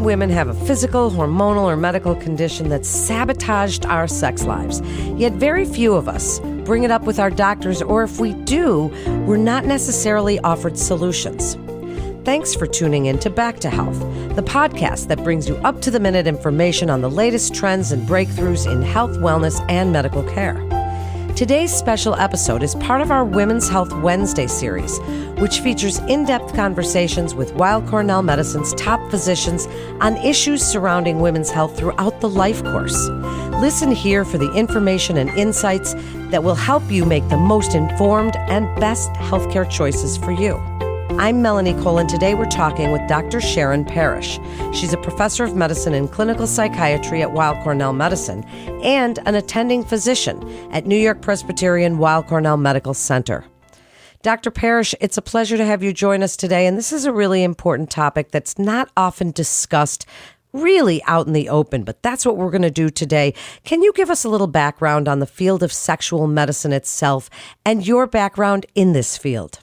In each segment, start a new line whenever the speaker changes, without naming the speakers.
women have a physical, hormonal, or medical condition that's sabotaged our sex lives. Yet very few of us bring it up with our doctors, or if we do, we're not necessarily offered solutions. Thanks for tuning in to Back to Health, the podcast that brings you up to the minute information on the latest trends and breakthroughs in health, wellness, and medical care. Today's special episode is part of our Women's Health Wednesday series, which features in depth conversations with Weill Cornell Medicine's top physicians on issues surrounding women's health throughout the life course. Listen here for the information and insights that will help you make the most informed and best healthcare choices for you. I'm Melanie Cole, and today we're talking with Dr. Sharon Parrish. She's a professor of medicine and clinical psychiatry at Weill Cornell Medicine and an attending physician at New York Presbyterian Weill Cornell Medical Center. Dr. Parrish, it's a pleasure to have you join us today, and this is a really important topic that's not often discussed really out in the open, but that's what we're going to do today. Can you give us a little background on the field of sexual medicine itself and your background in this field?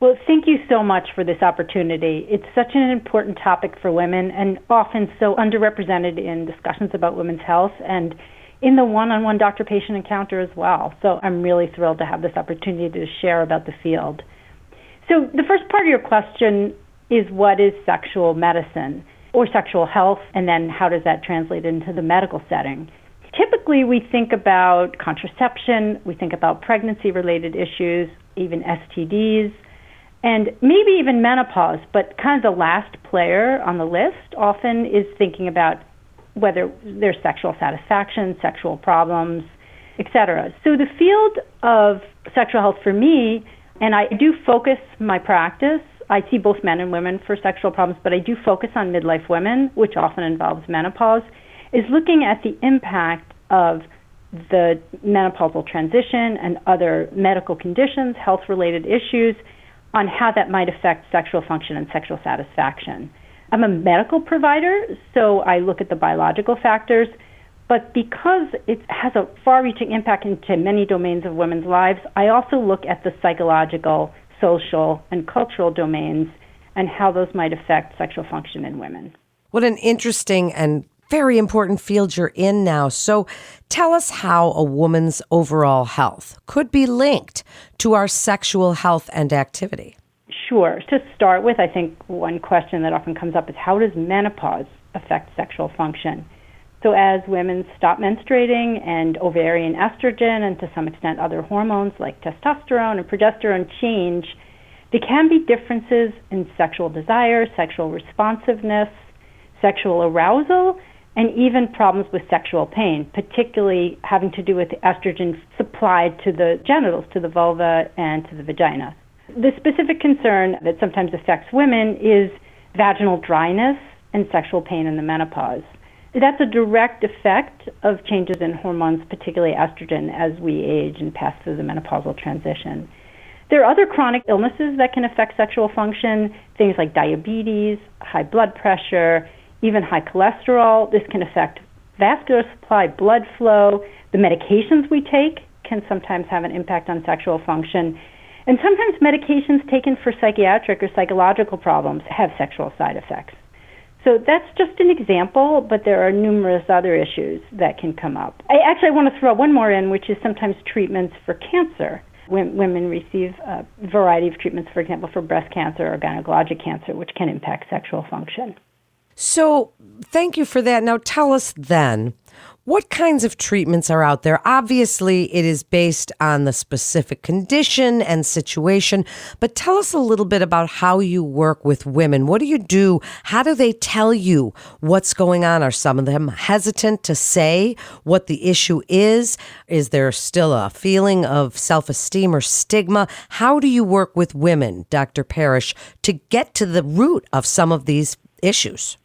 Well, thank you so much for this opportunity. It's such an important topic for women and often so underrepresented in discussions about women's health and in the one on one doctor patient encounter as well. So I'm really thrilled to have this opportunity to share about the field. So, the first part of your question is what is sexual medicine or sexual health, and then how does that translate into the medical setting? Typically, we think about contraception, we think about pregnancy related issues, even STDs and maybe even menopause, but kind of the last player on the list often is thinking about whether there's sexual satisfaction, sexual problems, etc. So the field of sexual health for me, and I do focus my practice. I see both men and women for sexual problems, but I do focus on midlife women, which often involves menopause, is looking at the impact of the menopausal transition and other medical conditions, health related issues on how that might affect sexual function and sexual satisfaction. I'm a medical provider, so I look at the biological factors, but because it has a far reaching impact into many domains of women's lives, I also look at the psychological, social, and cultural domains and how those might affect sexual function in women.
What an interesting and very important field you're in now. So tell us how a woman's overall health could be linked to our sexual health and activity.
Sure. To start with, I think one question that often comes up is how does menopause affect sexual function? So, as women stop menstruating and ovarian estrogen and to some extent other hormones like testosterone and progesterone change, there can be differences in sexual desire, sexual responsiveness, sexual arousal, and even problems with sexual pain, particularly having to do with estrogen supplied to the genitals, to the vulva, and to the vagina. The specific concern that sometimes affects women is vaginal dryness and sexual pain in the menopause. That's a direct effect of changes in hormones, particularly estrogen, as we age and pass through the menopausal transition. There are other chronic illnesses that can affect sexual function, things like diabetes, high blood pressure, even high cholesterol. This can affect vascular supply, blood flow. The medications we take can sometimes have an impact on sexual function. And sometimes medications taken for psychiatric or psychological problems have sexual side effects. So that's just an example, but there are numerous other issues that can come up. I actually want to throw one more in, which is sometimes treatments for cancer. When women receive a variety of treatments, for example, for breast cancer or gynecologic cancer, which can impact sexual function.
So, thank you for that. Now, tell us then what kinds of treatments are out there? Obviously, it is based on the specific condition and situation, but tell us a little bit about how you work with women. What do you do? How do they tell you what's going on? Are some of them hesitant to say what the issue is? Is there still a feeling of self esteem or stigma? How do you work with women, Dr. Parrish, to get to the root of some of these issues?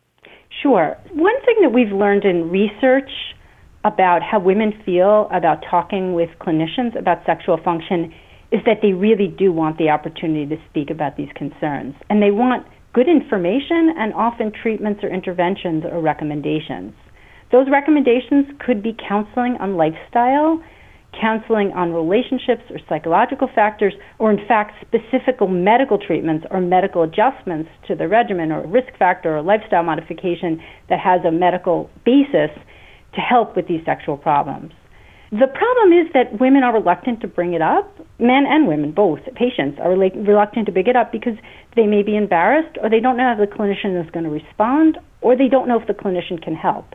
Sure. One thing that we've learned in research about how women feel about talking with clinicians about sexual function is that they really do want the opportunity to speak about these concerns. And they want good information and often treatments or interventions or recommendations. Those recommendations could be counseling on lifestyle, counseling on relationships or psychological factors, or in fact, specific medical treatments or medical adjustments to the regimen or risk factor or lifestyle modification that has a medical basis to help with these sexual problems. The problem is that women are reluctant to bring it up. Men and women, both patients, are reluctant to bring it up because they may be embarrassed or they don't know how the clinician is going to respond or they don't know if the clinician can help.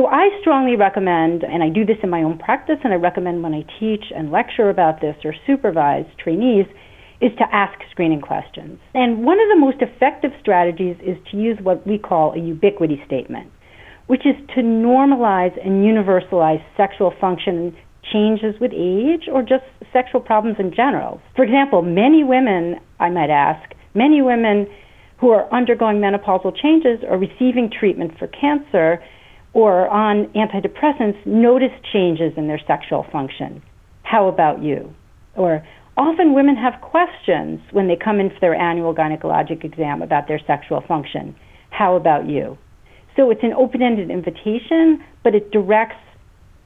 So I strongly recommend, and I do this in my own practice, and I recommend when I teach and lecture about this or supervise trainees, is to ask screening questions. And one of the most effective strategies is to use what we call a ubiquity statement, which is to normalize and universalize sexual function changes with age or just sexual problems in general. For example, many women, I might ask, many women who are undergoing menopausal changes or receiving treatment for cancer or on antidepressants notice changes in their sexual function. How about you? Or often women have questions when they come in for their annual gynecologic exam about their sexual function. How about you? So it's an open ended invitation, but it directs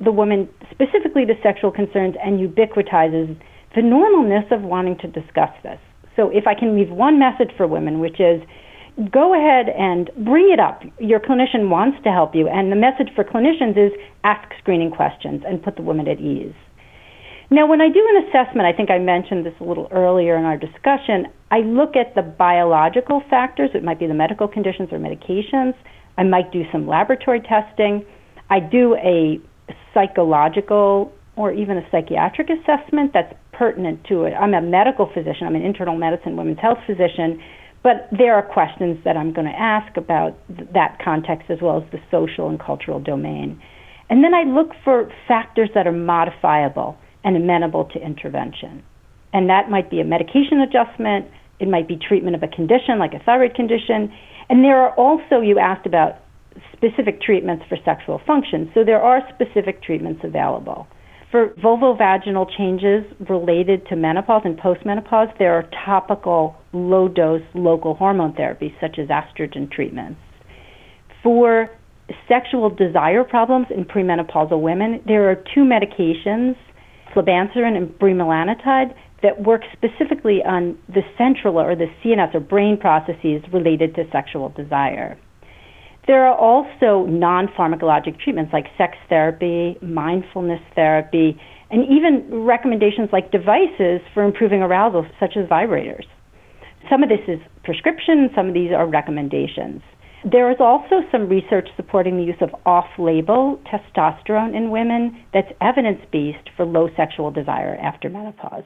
the woman specifically to sexual concerns and ubiquitizes the normalness of wanting to discuss this. So if I can leave one message for women, which is go ahead and bring it up. Your clinician wants to help you, and the message for clinicians is ask screening questions and put the woman at ease. Now, when I do an assessment, I think I mentioned this a little earlier in our discussion, I look at the biological factors. It might be the medical conditions or medications. I might do some laboratory testing. I do a psychological or even a psychiatric assessment that's pertinent to it. I'm a medical physician, I'm an internal medicine women's health physician. But there are questions that I'm going to ask about th- that context as well as the social and cultural domain. And then I look for factors that are modifiable and amenable to intervention. And that might be a medication adjustment, it might be treatment of a condition like a thyroid condition. And there are also, you asked about specific treatments for sexual function. So there are specific treatments available. For vulvovaginal changes related to menopause and postmenopause, there are topical low dose local hormone therapies such as estrogen treatments. For sexual desire problems in premenopausal women, there are two medications, flibanserin and bremelanotide, that work specifically on the central or the CNS or brain processes related to sexual desire. There are also non pharmacologic treatments like sex therapy, mindfulness therapy, and even recommendations like devices for improving arousal, such as vibrators. Some of this is prescription, some of these are recommendations. There is also some research supporting the use of off label testosterone in women that's evidence based for low sexual desire after menopause.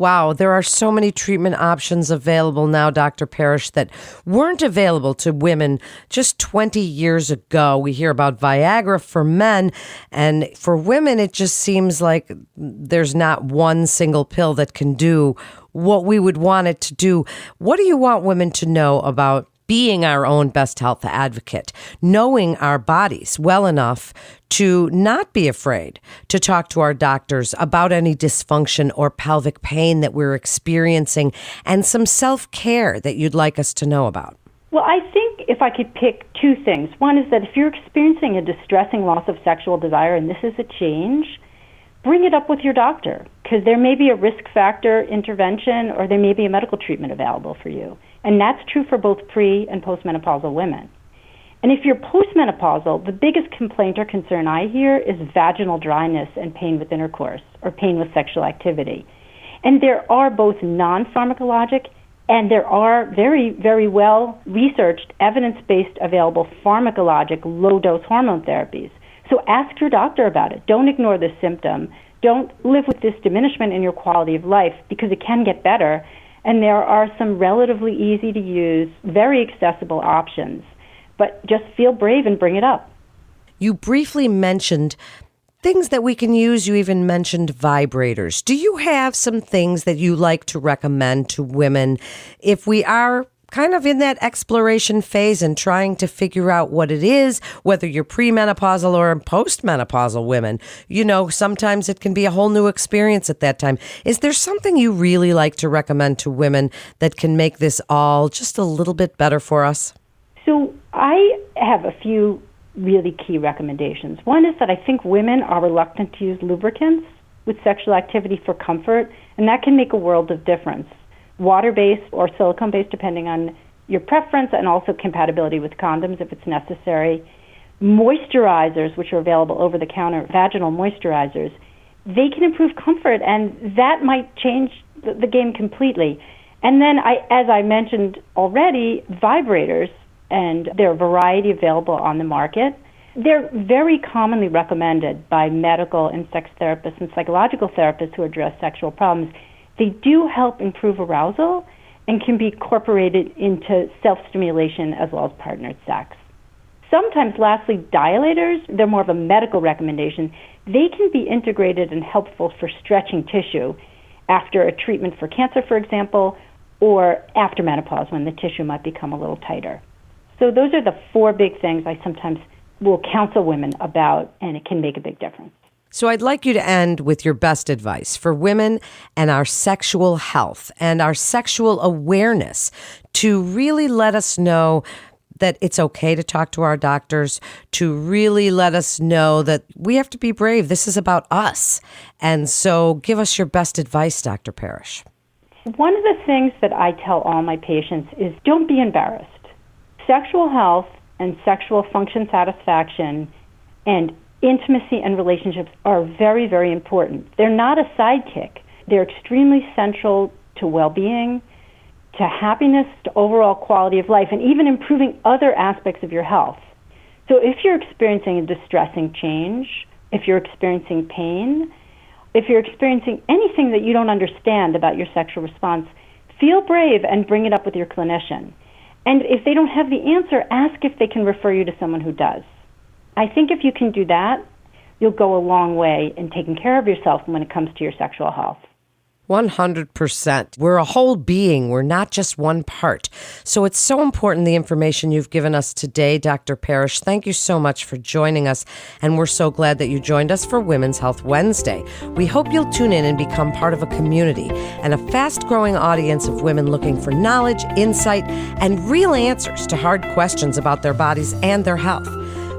Wow, there are so many treatment options available now, Dr. Parrish, that weren't available to women just 20 years ago. We hear about Viagra for men, and for women, it just seems like there's not one single pill that can do what we would want it to do. What do you want women to know about being our own best health advocate, knowing our bodies well enough to not be afraid to talk to our doctors about any dysfunction or pelvic pain that we're experiencing, and some self care that you'd like us to know about.
Well, I think if I could pick two things. One is that if you're experiencing a distressing loss of sexual desire and this is a change, bring it up with your doctor because there may be a risk factor intervention or there may be a medical treatment available for you. And that's true for both pre and postmenopausal women. And if you're postmenopausal, the biggest complaint or concern I hear is vaginal dryness and pain with intercourse or pain with sexual activity. And there are both non pharmacologic and there are very, very well researched, evidence based available pharmacologic low dose hormone therapies. So ask your doctor about it. Don't ignore the symptom. Don't live with this diminishment in your quality of life because it can get better and there are some relatively easy to use, very accessible options. But just feel brave and bring it up.
You briefly mentioned things that we can use. You even mentioned vibrators. Do you have some things that you like to recommend to women if we are kind of in that exploration phase and trying to figure out what it is, whether you're premenopausal or postmenopausal women. You know, sometimes it can be a whole new experience at that time. Is there something you really like to recommend to women that can make this all just a little bit better for us?
So, I have a few really key recommendations. One is that I think women are reluctant to use lubricants with sexual activity for comfort, and that can make a world of difference. Water based or silicone based, depending on your preference, and also compatibility with condoms if it's necessary. Moisturizers, which are available over the counter, vaginal moisturizers, they can improve comfort, and that might change the game completely. And then, I, as I mentioned already, vibrators, and there are a variety available on the market. They're very commonly recommended by medical and sex therapists and psychological therapists who address sexual problems. They do help improve arousal and can be incorporated into self stimulation as well as partnered sex. Sometimes, lastly, dilators, they're more of a medical recommendation. They can be integrated and helpful for stretching tissue after a treatment for cancer, for example, or after menopause when the tissue might become a little tighter. So, those are the four big things I sometimes will counsel women about, and it can make a big difference.
So, I'd like you to end with your best advice for women and our sexual health and our sexual awareness to really let us know that it's okay to talk to our doctors, to really let us know that we have to be brave. This is about us. And so, give us your best advice, Dr. Parrish.
One of the things that I tell all my patients is don't be embarrassed. Sexual health and sexual function satisfaction and intimacy and relationships are very, very important. They're not a sidekick, they're extremely central to well being, to happiness, to overall quality of life, and even improving other aspects of your health. So if you're experiencing a distressing change, if you're experiencing pain, if you're experiencing anything that you don't understand about your sexual response, feel brave and bring it up with your clinician. And if they don't have the answer, ask if they can refer you to someone who does. I think if you can do that, you'll go a long way in taking care of yourself when it comes to your sexual health.
100%. We're a whole being. We're not just one part. So it's so important the information you've given us today, Dr. Parrish. Thank you so much for joining us. And we're so glad that you joined us for Women's Health Wednesday. We hope you'll tune in and become part of a community and a fast growing audience of women looking for knowledge, insight, and real answers to hard questions about their bodies and their health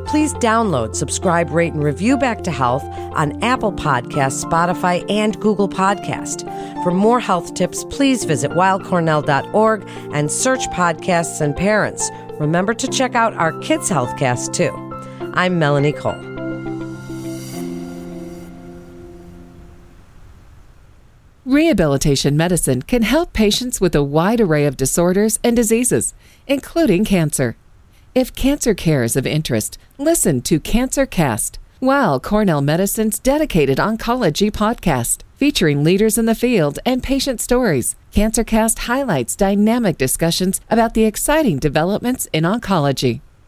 please download, subscribe, rate, and review Back to Health on Apple Podcasts, Spotify, and Google Podcast. For more health tips, please visit weillcornell.org and search podcasts and parents. Remember to check out our Kids Healthcast too. I'm Melanie Cole.
Rehabilitation medicine can help patients with a wide array of disorders and diseases, including cancer. If cancer care is of interest, listen to Cancer Cast, Weill Cornell Medicine's dedicated oncology podcast, featuring leaders in the field and patient stories. CancerCast highlights dynamic discussions about the exciting developments in oncology.